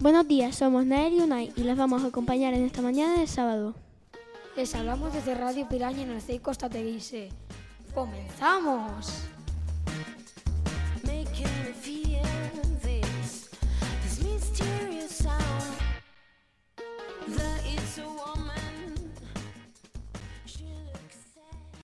Buenos días, somos Nael y Unai y les vamos a acompañar en esta mañana de sábado. Les hablamos desde Radio Piraña en el CEI Costa Teguise. ¡Comenzamos!